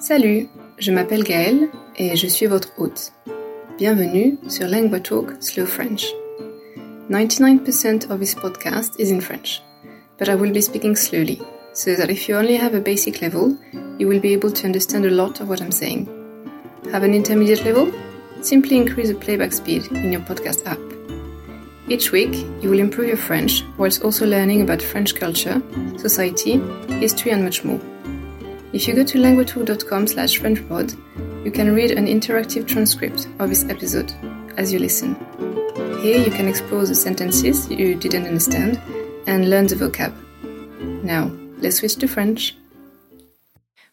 Salut, je m'appelle Gaëlle et je suis votre hôte. Bienvenue sur Lingua Talk Slow French. 99% of this podcast is in French, but I will be speaking slowly, so that if you only have a basic level, you will be able to understand a lot of what I'm saying. Have an intermediate level? Simply increase the playback speed in your podcast app. Each week, you will improve your French whilst also learning about French culture, society, history, and much more. If you go to languagetalk.com slash frenchpod, you can read an interactive transcript of this episode as you listen. Here you can explore the sentences you didn't understand and learn the vocab. Now, let's switch to French.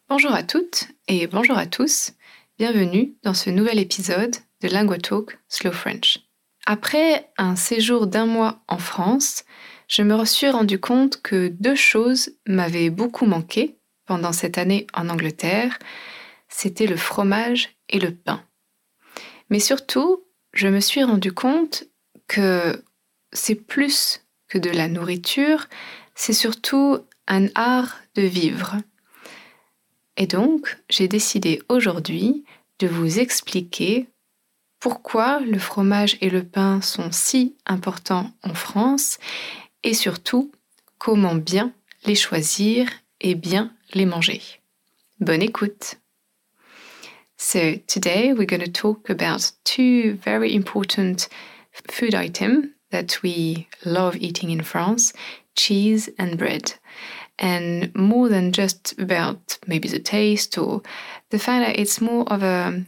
Bonjour à toutes et bonjour à tous. Bienvenue dans ce nouvel épisode de LinguaTalk Slow French. Après un séjour d'un mois en France, je me suis rendu compte que deux choses m'avaient beaucoup manqué pendant cette année en Angleterre, c'était le fromage et le pain. Mais surtout, je me suis rendu compte que c'est plus que de la nourriture, c'est surtout un art de vivre. Et donc, j'ai décidé aujourd'hui de vous expliquer pourquoi le fromage et le pain sont si importants en France et surtout comment bien les choisir et bien les manger. Bonne écoute. So today we're going to talk about two very important food items that we love eating in France, cheese and bread. And more than just about maybe the taste or the fact that it's more of a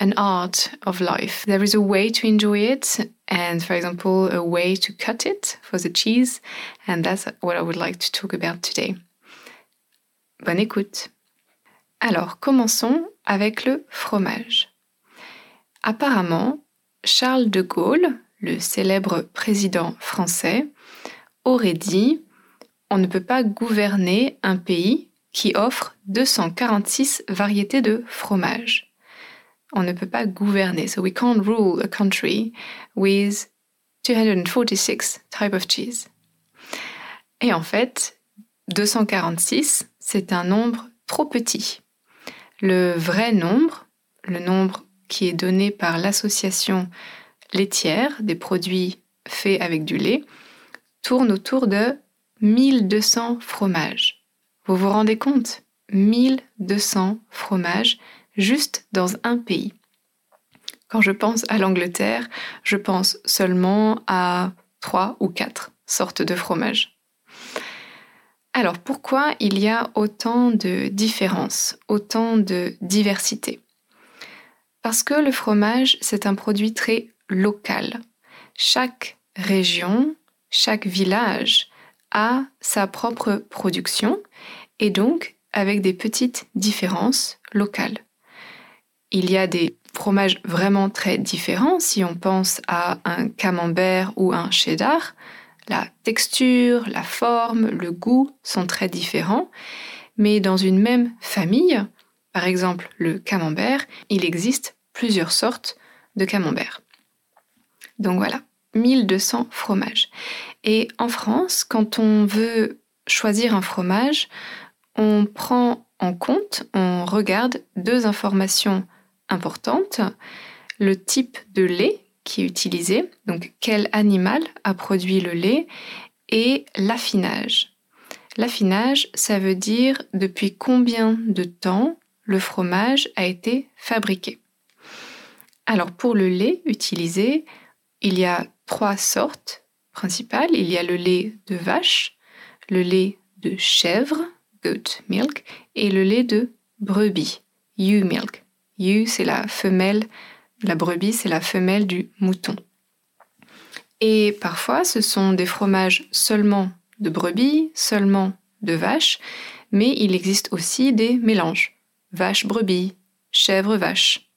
an art of life. There is a way to enjoy it, and for example, a way to cut it for the cheese, and that's what I would like to talk about today. Bonne écoute. Alors, commençons avec le fromage. Apparemment, Charles de Gaulle, le célèbre président français, aurait dit On ne peut pas gouverner un pays qui offre 246 variétés de fromage. On ne peut pas gouverner. So we can't rule a country with 246 types of cheese. Et en fait, 246, c'est un nombre trop petit. Le vrai nombre, le nombre qui est donné par l'association laitière des produits faits avec du lait, tourne autour de 1200 fromages. Vous vous rendez compte? 1200 fromages juste dans un pays. Quand je pense à l'Angleterre, je pense seulement à trois ou quatre sortes de fromages. Alors pourquoi il y a autant de différences, autant de diversité? Parce que le fromage, c'est un produit très local. Chaque région, chaque village a sa propre production et donc avec des petites différences locales. Il y a des fromages vraiment très différents si on pense à un camembert ou un cheddar. La texture, la forme, le goût sont très différents, mais dans une même famille, par exemple le camembert, il existe plusieurs sortes de camembert. Donc voilà, 1200 fromages. Et en France, quand on veut choisir un fromage, on prend en compte, on regarde deux informations importantes. Le type de lait qui est utilisé, donc quel animal a produit le lait, et l'affinage? L'affinage, ça veut dire depuis combien de temps le fromage a été fabriqué? Alors pour le lait utilisé, il y a trois sortes principales. Il y a le lait de vache, le lait de chèvre, goat milk, et le lait de brebis, ewe milk. Ewe, c'est la femelle la brebis, c'est la femelle du mouton. Et parfois, ce sont des fromages seulement de brebis, seulement de vache, mais il existe aussi des mélanges. Vache-brebis, chèvre-vache.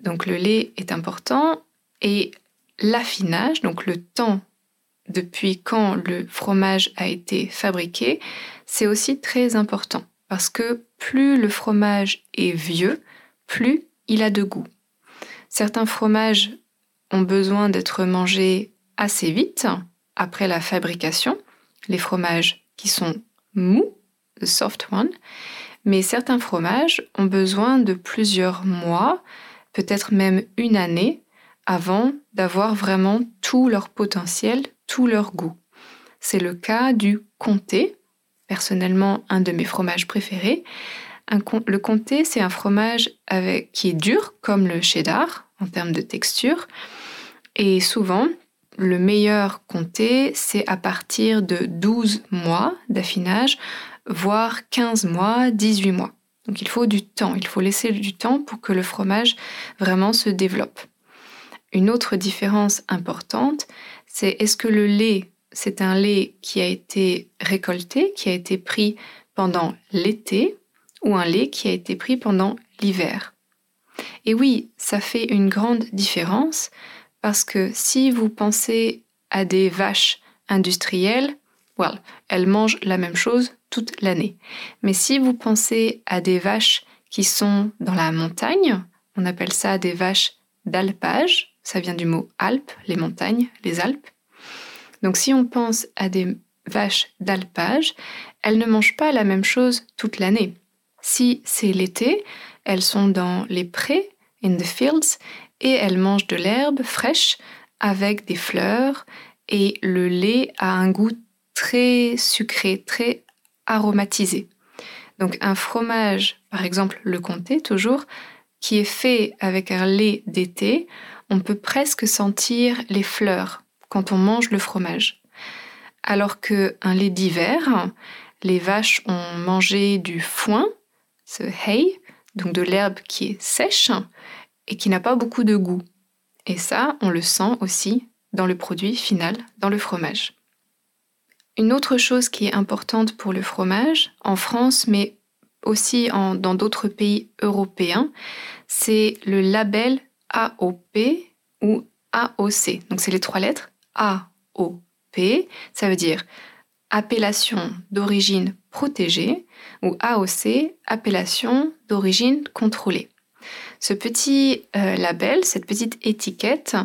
Donc le lait est important et l'affinage, donc le temps depuis quand le fromage a été fabriqué, c'est aussi très important parce que plus le fromage est vieux, plus il a de goût. Certains fromages ont besoin d'être mangés assez vite après la fabrication, les fromages qui sont mous, the soft one, Mais certains fromages ont besoin de plusieurs mois, peut-être même une année, avant d'avoir vraiment tout leur potentiel, tout leur goût. C'est le cas du comté, personnellement un de mes fromages préférés. Le comté, c'est un fromage qui est dur, comme le cheddar, en termes de texture. Et souvent, le meilleur comté, c'est à partir de 12 mois d'affinage, voire 15 mois, 18 mois. Donc il faut du temps, il faut laisser du temps pour que le fromage vraiment se développe. Une autre différence importante, c'est est-ce que le lait, c'est un lait qui a été récolté, qui a été pris pendant l'été, ou un lait qui a été pris pendant l'hiver. Et oui, ça fait une grande différence parce que si vous pensez à des vaches industrielles, well, elles mangent la même chose toute l'année. Mais si vous pensez à des vaches qui sont dans la montagne, on appelle ça des vaches d'alpage, ça vient du mot Alpes, les montagnes, les Alpes. Donc si on pense à des vaches d'alpage, elles ne mangent pas la même chose toute l'année. Si c'est l'été, elles sont dans les prés, in the fields, et elles mangent de l'herbe fraîche avec des fleurs et le lait a un goût très sucré, très aromatisé. Donc un fromage, par exemple le comté toujours, qui est fait avec un lait d'été, on peut presque sentir les fleurs quand on mange le fromage. Alors que un lait d'hiver, les vaches ont mangé du foin, ce hay, donc de l'herbe qui est sèche, et qui n'a pas beaucoup de goût. Et ça, on le sent aussi dans le produit final, dans le fromage. Une autre chose qui est importante pour le fromage, en France, mais aussi dans d'autres pays européens, c'est le label AOP ou AOC. Donc c'est les trois lettres AOP, ça veut dire appellation d'origine protégée ou AOC, appellation d'origine contrôlée. Ce petit euh, label, cette petite étiquette,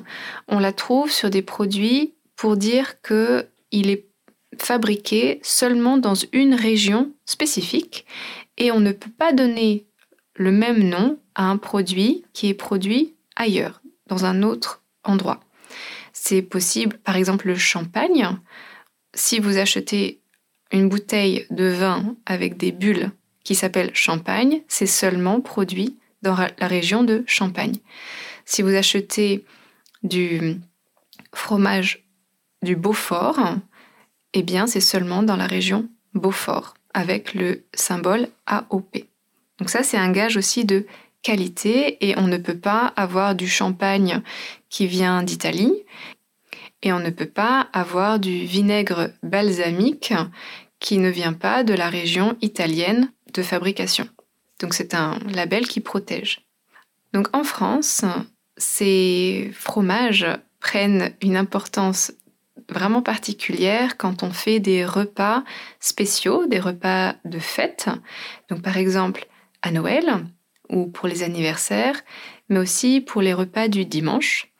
on la trouve sur des produits pour dire qu'il est fabriqué seulement dans une région spécifique et on ne peut pas donner le même nom à un produit qui est produit ailleurs, dans un autre endroit. C'est possible, par exemple, le champagne. Si vous achetez une bouteille de vin avec des bulles qui s'appelle champagne, c'est seulement produit dans la région de Champagne. Si vous achetez du fromage du Beaufort, eh bien c'est seulement dans la région Beaufort avec le symbole AOP. Donc ça c'est un gage aussi de qualité et on ne peut pas avoir du champagne qui vient d'Italie et on ne peut pas avoir du vinaigre balsamique qui ne vient pas de la région italienne de fabrication. Donc c'est un label qui protège. Donc en France, ces fromages prennent une importance vraiment particulière quand on fait des repas spéciaux, des repas de fête. Donc par exemple à Noël ou pour les anniversaires, mais aussi pour les repas du dimanche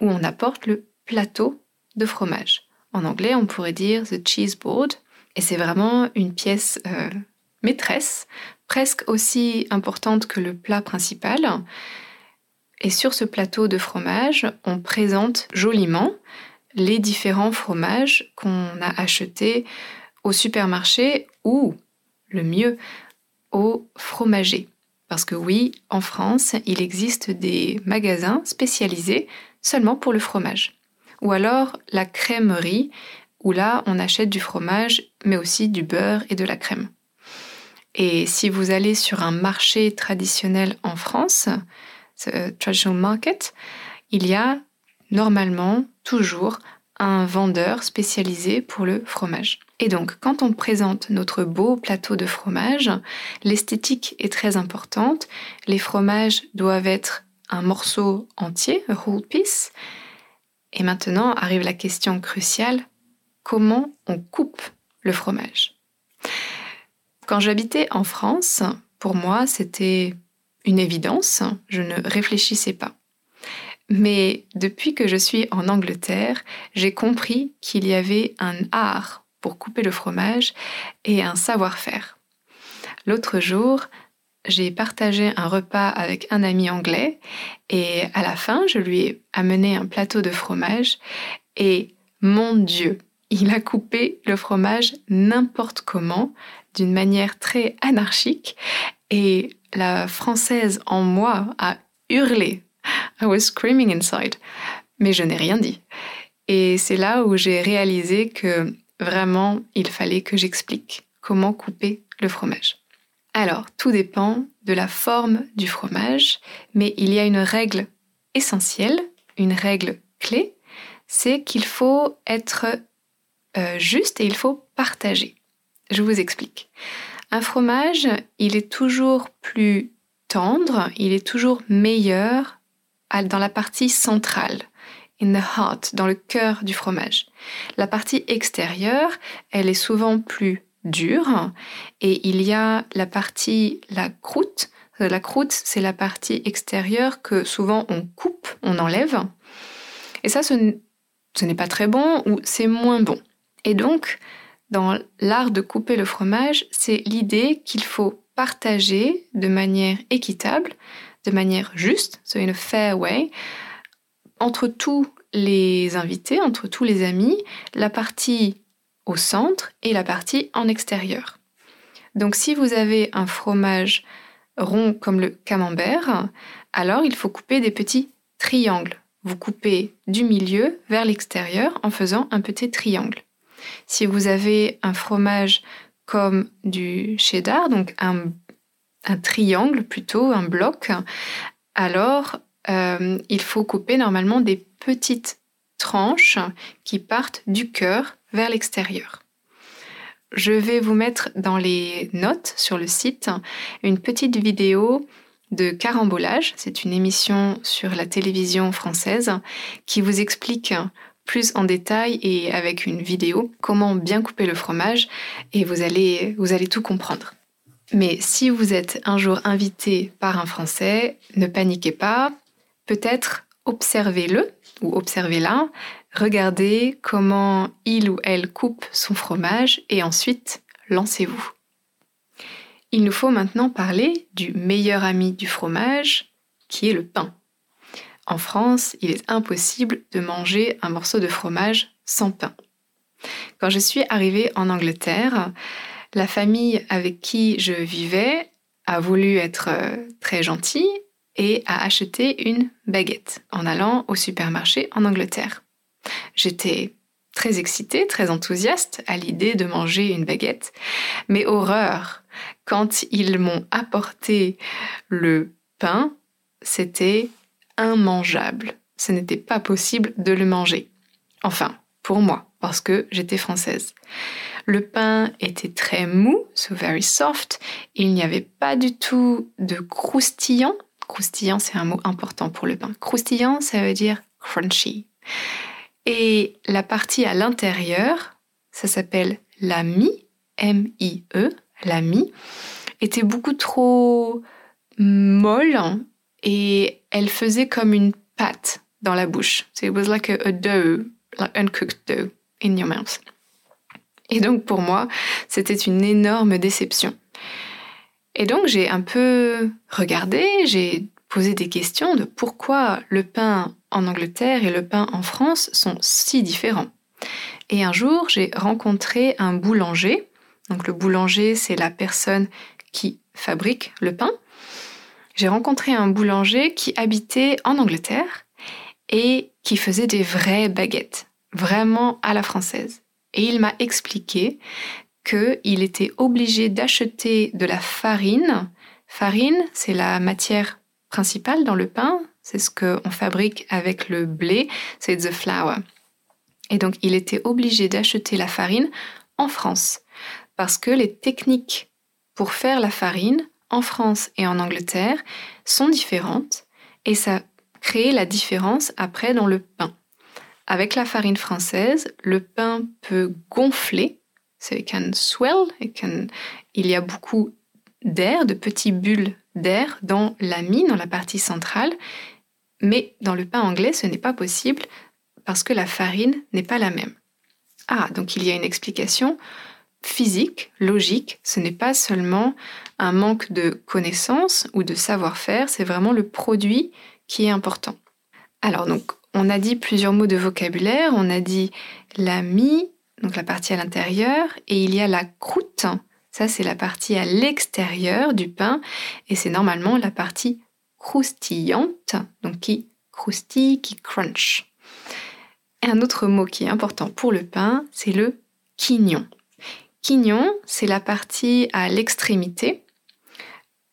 où on apporte le plateau de fromage. En anglais, on pourrait dire the cheese board et c'est vraiment une pièce euh, maîtresse presque aussi importante que le plat principal. Et sur ce plateau de fromage, on présente joliment les différents fromages qu'on a achetés au supermarché ou, le mieux, au fromager. Parce que oui, en France, il existe des magasins spécialisés seulement pour le fromage. Ou alors la crèmerie, où là, on achète du fromage, mais aussi du beurre et de la crème. Et si vous allez sur un marché traditionnel en France, traditional market, il y a normalement toujours un vendeur spécialisé pour le fromage. Et donc, quand on présente notre beau plateau de fromage, l'esthétique est très importante. Les fromages doivent être un morceau entier, a whole piece. Et maintenant arrive la question cruciale, comment on coupe le fromage? Quand j'habitais en France, pour moi, c'était une évidence, je ne réfléchissais pas. Mais depuis que je suis en Angleterre, j'ai compris qu'il y avait un art pour couper le fromage et un savoir-faire. L'autre jour, j'ai partagé un repas avec un ami anglais et à la fin, je lui ai amené un plateau de fromage et mon Dieu, il a coupé le fromage n'importe comment, d'une manière très anarchique et la française en moi a hurlé. I was screaming inside. Mais je n'ai rien dit. Et c'est là où j'ai réalisé que vraiment, il fallait que j'explique comment couper le fromage. Alors, tout dépend de la forme du fromage, mais il y a une règle essentielle, une règle clé, c'est qu'il faut être euh, juste et il faut partager. Je vous explique. Un fromage, il est toujours plus tendre, il est toujours meilleur dans la partie centrale, in the heart, dans le cœur du fromage. La partie extérieure, elle est souvent plus dure et il y a la partie, la croûte. La croûte, c'est la partie extérieure que souvent on coupe, on enlève. Et ça, ce n'est pas très bon ou c'est moins bon. Et donc, dans l'art de couper le fromage, c'est l'idée qu'il faut partager de manière équitable, de manière juste, so in fair way, entre tous les invités, entre tous les amis, la partie au centre et la partie en extérieur. Donc si vous avez un fromage rond comme le camembert, alors il faut couper des petits triangles. Vous coupez du milieu vers l'extérieur en faisant un petit triangle. Si vous avez un fromage comme du cheddar, donc un, triangle plutôt, un bloc, alors euh, il faut couper normalement des petites tranches qui partent du cœur vers l'extérieur. Je vais vous mettre dans les notes sur le site une petite vidéo de carambolage. C'est une émission sur la télévision française qui vous explique plus en détail et avec une vidéo comment bien couper le fromage et vous allez, vous allez tout comprendre. Mais si vous êtes un jour invité par un Français, ne paniquez pas, peut-être observez-le ou observez-la, regardez comment il ou elle coupe son fromage et ensuite lancez-vous. Il nous faut maintenant parler du meilleur ami du fromage, qui est le pain. En France, il est impossible de manger un morceau de fromage sans pain. Quand je suis arrivée en Angleterre, la famille avec qui je vivais a voulu être euh, très gentille et a acheté une baguette en allant au supermarché en Angleterre. J'étais très excitée, très enthousiaste à l'idée de manger une baguette, mais horreur, quand ils m'ont apporté le pain, c'était immangeable. Ce n'était pas possible de le manger. Enfin, pour moi, parce que j'étais française. Le pain était très mou, so very soft. Il n'y avait pas du tout de croustillant. Croustillant, c'est un mot important pour le pain. Croustillant, ça veut dire crunchy. Et la partie à l'intérieur, ça s'appelle la mie, M-I-E, la mie, était beaucoup trop molle et elle faisait comme une pâte dans la bouche. So it was like a, dough, like uncooked dough in your mouth. Et donc pour moi, c'était une énorme déception. Et donc j'ai un peu regardé, j'ai posé des questions de pourquoi le pain en Angleterre et le pain en France sont si différents. Et un jour, j'ai rencontré un boulanger. Donc le boulanger, c'est la personne qui fabrique le pain j'ai rencontré un boulanger qui habitait en Angleterre et qui faisait des vraies baguettes, vraiment à la française. Et il m'a expliqué qu'il était obligé d'acheter de la farine. Farine, c'est la matière principale dans le pain, c'est ce qu'on fabrique avec le blé, c'est the flour. Et donc il était obligé d'acheter la farine en France parce que les techniques pour faire la farine en France et en Angleterre sont différentes et ça crée la différence après dans le pain. Avec la farine française, le pain peut gonfler, c'est can swell, il y a beaucoup d'air, de petits bulles d'air dans la mine, dans la partie centrale, mais dans le pain anglais, ce n'est pas possible parce que la farine n'est pas la même. Ah, donc il y a une explication physique, logique, ce n'est pas seulement un manque de connaissances ou de savoir-faire, c'est vraiment le produit qui est important. Alors donc, on a dit plusieurs mots de vocabulaire, on a dit la mie, donc la partie à l'intérieur, et il y a la croûte, ça c'est la partie à l'extérieur du pain, et c'est normalement la partie croustillante, donc qui croustille, qui crunch. Un autre mot qui est important pour le pain, c'est le quignon. Quignon, c'est la partie à l'extrémité,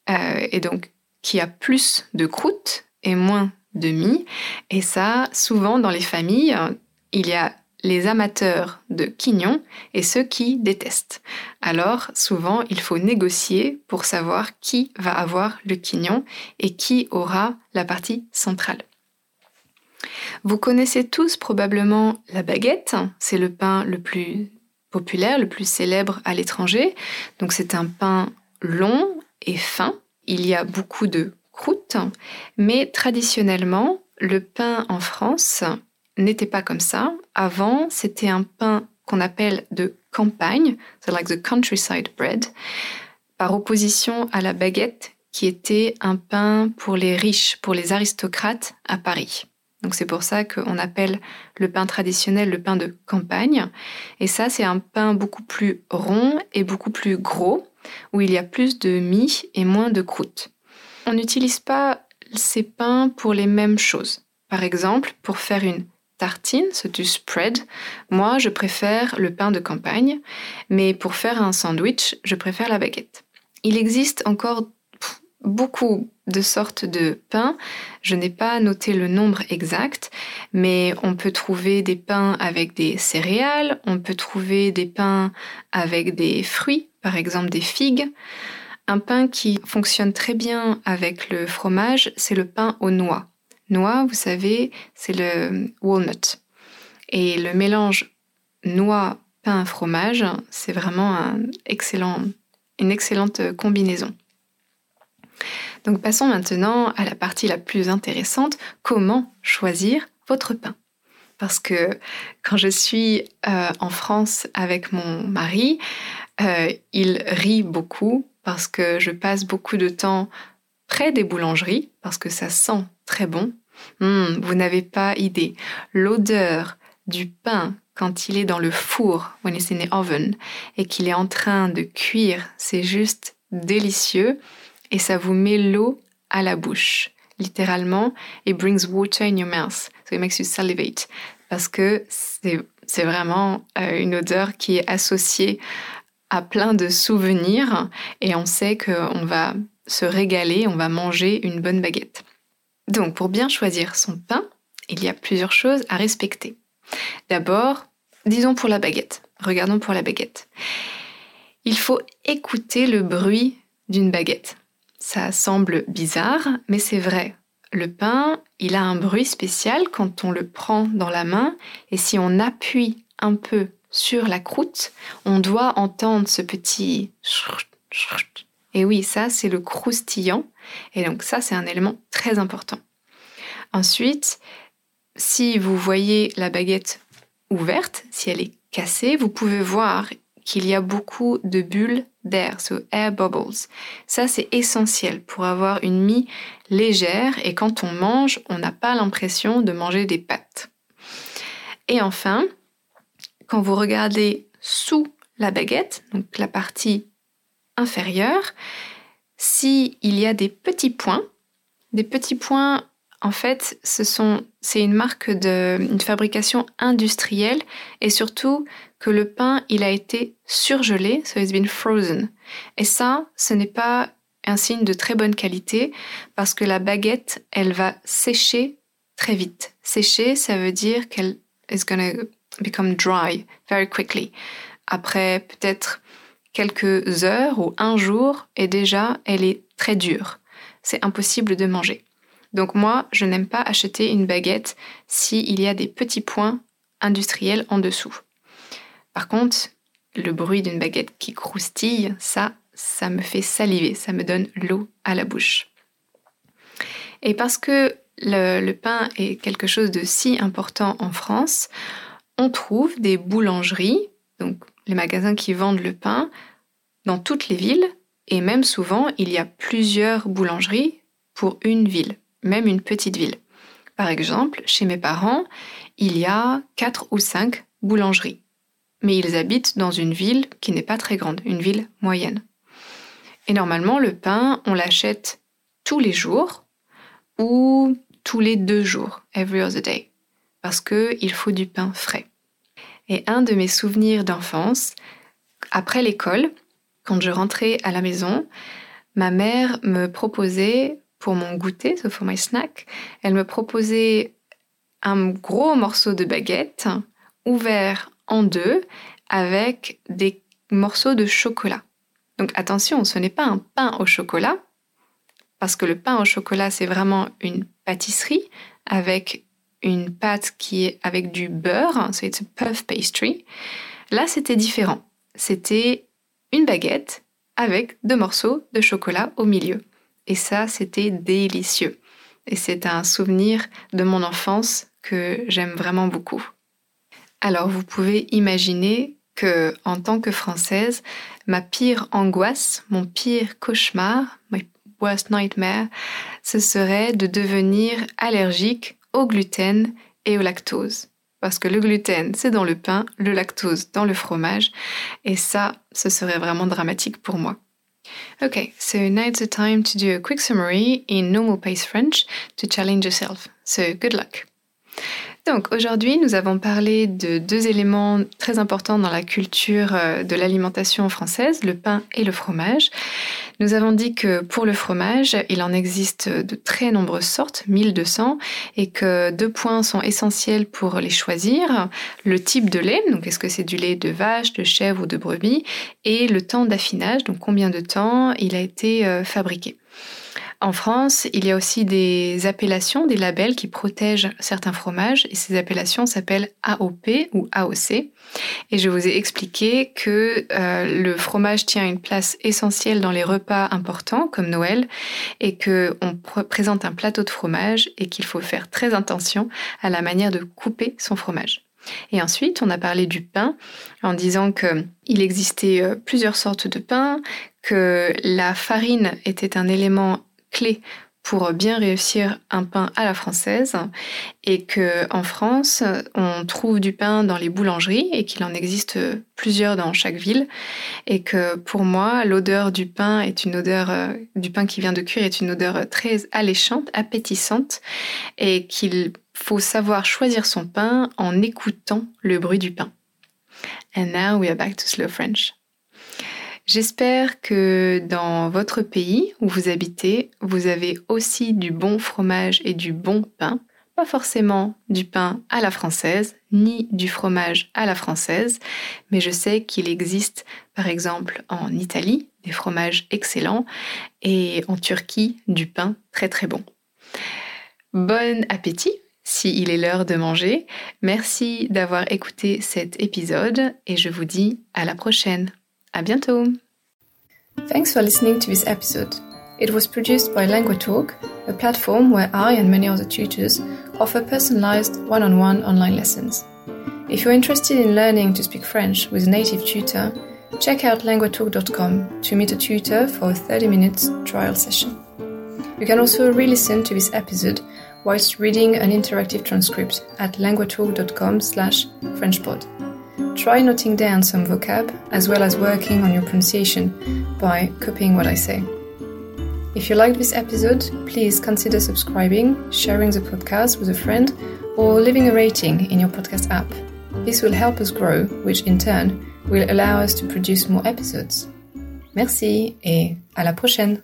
euh, et donc qui a plus de croûte et moins de mie. Et ça, souvent dans les familles, il y a les amateurs de quignon et ceux qui détestent. Alors, souvent, il faut négocier pour savoir qui va avoir le quignon et qui aura la partie centrale. Vous connaissez tous probablement la baguette, c'est le pain le plus populaire, le plus célèbre à l'étranger. Donc c'est un pain long et fin. Il y a beaucoup de croûte, mais traditionnellement, le pain en France n'était pas comme ça. Avant, c'était un pain qu'on appelle de campagne, c'est like the countryside bread, par opposition à la baguette qui était un pain pour les riches, pour les aristocrates à Paris. Donc c'est pour ça qu'on appelle le pain traditionnel le pain de campagne. Et ça, c'est un pain beaucoup plus rond et beaucoup plus gros, où il y a plus de mie et moins de croûte. On n'utilise pas ces pains pour les mêmes choses. Par exemple, pour faire une tartine, ce du spread, moi je préfère le pain de campagne, mais pour faire un sandwich, je préfère la baguette. Il existe encore beaucoup de sortes de pains. Je n'ai pas noté le nombre exact, mais on peut trouver des pains avec des céréales, on peut trouver des pains avec des fruits, par exemple des figues. Un pain qui fonctionne très bien avec le fromage, c'est le pain aux noix. Noix, vous savez, c'est le walnut. Et le mélange noix, pain, fromage, c'est vraiment un excellent, une excellente combinaison. Donc passons maintenant à la partie la plus intéressante, comment choisir votre pain? Parce que quand je suis euh, en France avec mon mari, euh, il rit beaucoup parce que je passe beaucoup de temps près des boulangeries, parce que ça sent très bon. Hmm, vous n'avez pas idée. L'odeur du pain quand il est dans le four, when it's in the oven, et qu'il est en train de cuire, c'est juste délicieux et ça vous met l'eau à la bouche. Littéralement, it brings water in your mouth, so it makes you salivate. Parce que c'est vraiment euh, une odeur qui est associée à plein de souvenirs et on sait qu'on va se régaler, on va manger une bonne baguette. Donc, pour bien choisir son pain, il y a plusieurs choses à respecter. D'abord, disons pour la baguette. Regardons pour la baguette. Il faut écouter le bruit d'une baguette. Ça semble bizarre, mais c'est vrai. Le pain, il a un bruit spécial quand on le prend dans la main et si on appuie un peu sur la croûte, on doit entendre ce petit et oui, ça c'est le croustillant et donc ça c'est un élément très important. Ensuite, si vous voyez la baguette ouverte, si elle est cassée, vous pouvez voir qu'il y a beaucoup de bulles d'air, so air bubbles. Ça, c'est essentiel pour avoir une mie légère et quand on mange, on n'a pas l'impression de manger des pâtes. Et enfin, quand vous regardez sous la baguette, donc la partie inférieure, s'il y a des petits points, des petits points en fait, ce sont, c'est une marque de, fabrication industrielle et surtout que le pain, il a été surgelé, so it's been frozen. Et ça, ce n'est pas un signe de très bonne qualité parce que la baguette, elle va sécher très vite. Sécher, ça veut dire qu'elle is gonna become dry very quickly. Après peut-être quelques heures ou un jour, et déjà, elle est très dure. C'est impossible de manger. Donc moi, je n'aime pas acheter une baguette s'il y a des petits points industriels en dessous. Par contre, le bruit d'une baguette qui croustille, ça, ça me fait saliver, ça me donne l'eau à la bouche. Et parce que le, pain est quelque chose de si important en France, on trouve des boulangeries, donc les magasins qui vendent le pain dans toutes les villes et même souvent il y a plusieurs boulangeries pour une ville, même une petite ville. Par exemple, chez mes parents, il y a quatre ou cinq boulangeries. Mais ils habitent dans une ville qui n'est pas très grande, une ville moyenne. Et normalement, le pain, on l'achète tous les jours ou tous les deux jours, every other day, parce qu'il faut du pain frais. Et un de mes souvenirs d'enfance, après l'école, quand je rentrais à la maison, ma mère me proposait pour mon goûter, so for my snack, elle me proposait un gros morceau de baguette ouvert en deux avec des morceaux de chocolat. Donc attention, ce n'est pas un pain au chocolat, parce que le pain au chocolat, c'est vraiment une pâtisserie avec une pâte qui est avec du beurre, c'est it's a puff pastry. Là, c'était différent. C'était une baguette avec deux morceaux de chocolat au milieu. Et ça, c'était délicieux. Et c'est un souvenir de mon enfance que j'aime vraiment beaucoup. Alors, vous pouvez imaginer que, en tant que Française, ma pire angoisse, mon pire cauchemar, my worst nightmare, ce serait de devenir allergique au gluten et au lactose. Parce que le gluten, c'est dans le pain, le lactose dans le fromage, et ça, ce serait vraiment dramatique pour moi. Okay, so now's the time to do a quick summary in normal pace French to challenge yourself. So good luck. Donc aujourd'hui, nous avons parlé de deux éléments très importants dans la culture euh, de l'alimentation française, le pain et le fromage. Nous avons dit que pour le fromage, il en existe de très nombreuses sortes, 1200, et que deux points sont essentiels pour les choisir. Le type de lait, donc est-ce que c'est du lait de vache, de chèvre ou de brebis, et le temps d'affinage, donc combien de temps il a été euh, fabriqué. En France, il y a aussi des appellations, des labels qui protègent certains fromages et ces appellations s'appellent AOP ou AOC. Et je vous ai expliqué que euh, le fromage tient une place essentielle dans les repas importants comme Noël et que on présente un plateau de fromage et qu'il faut faire très attention à la manière de couper son fromage. Et ensuite, on a parlé du pain en disant qu'il existait euh, plusieurs sortes de pain, que la farine était un élément clé pour bien réussir un pain à la française et que en France on trouve du pain dans les boulangeries et qu'il en existe plusieurs dans chaque ville et que pour moi l'odeur du pain est une odeur euh, du pain qui vient de cuire est une odeur très alléchante, appétissante et qu'il faut savoir choisir son pain en écoutant le bruit du pain. And now we are back to slow French. J'espère que dans votre pays où vous habitez, vous avez aussi du bon fromage et du bon pain. Pas forcément du pain à la française, ni du fromage à la française, mais je sais qu'il existe par exemple en Italie des fromages excellents et en Turquie du pain très très bon. Bon appétit s'il est l'heure de manger. Merci d'avoir écouté cet épisode et je vous dis à la prochaine. À bientôt! Thanks for listening to this episode. It was produced by LanguaTalk, a platform where I and many other tutors offer personalized one on one online lessons. If you're interested in learning to speak French with a native tutor, check out languatalk.com to meet a tutor for a 30 minute trial session. You can also re listen to this episode whilst reading an interactive transcript at languatalk.com slash frenchpod. Try noting down some vocab as well as working on your pronunciation by copying what I say. If you liked this episode, please consider subscribing, sharing the podcast with a friend, or leaving a rating in your podcast app. This will help us grow, which in turn will allow us to produce more episodes. Merci et à la prochaine!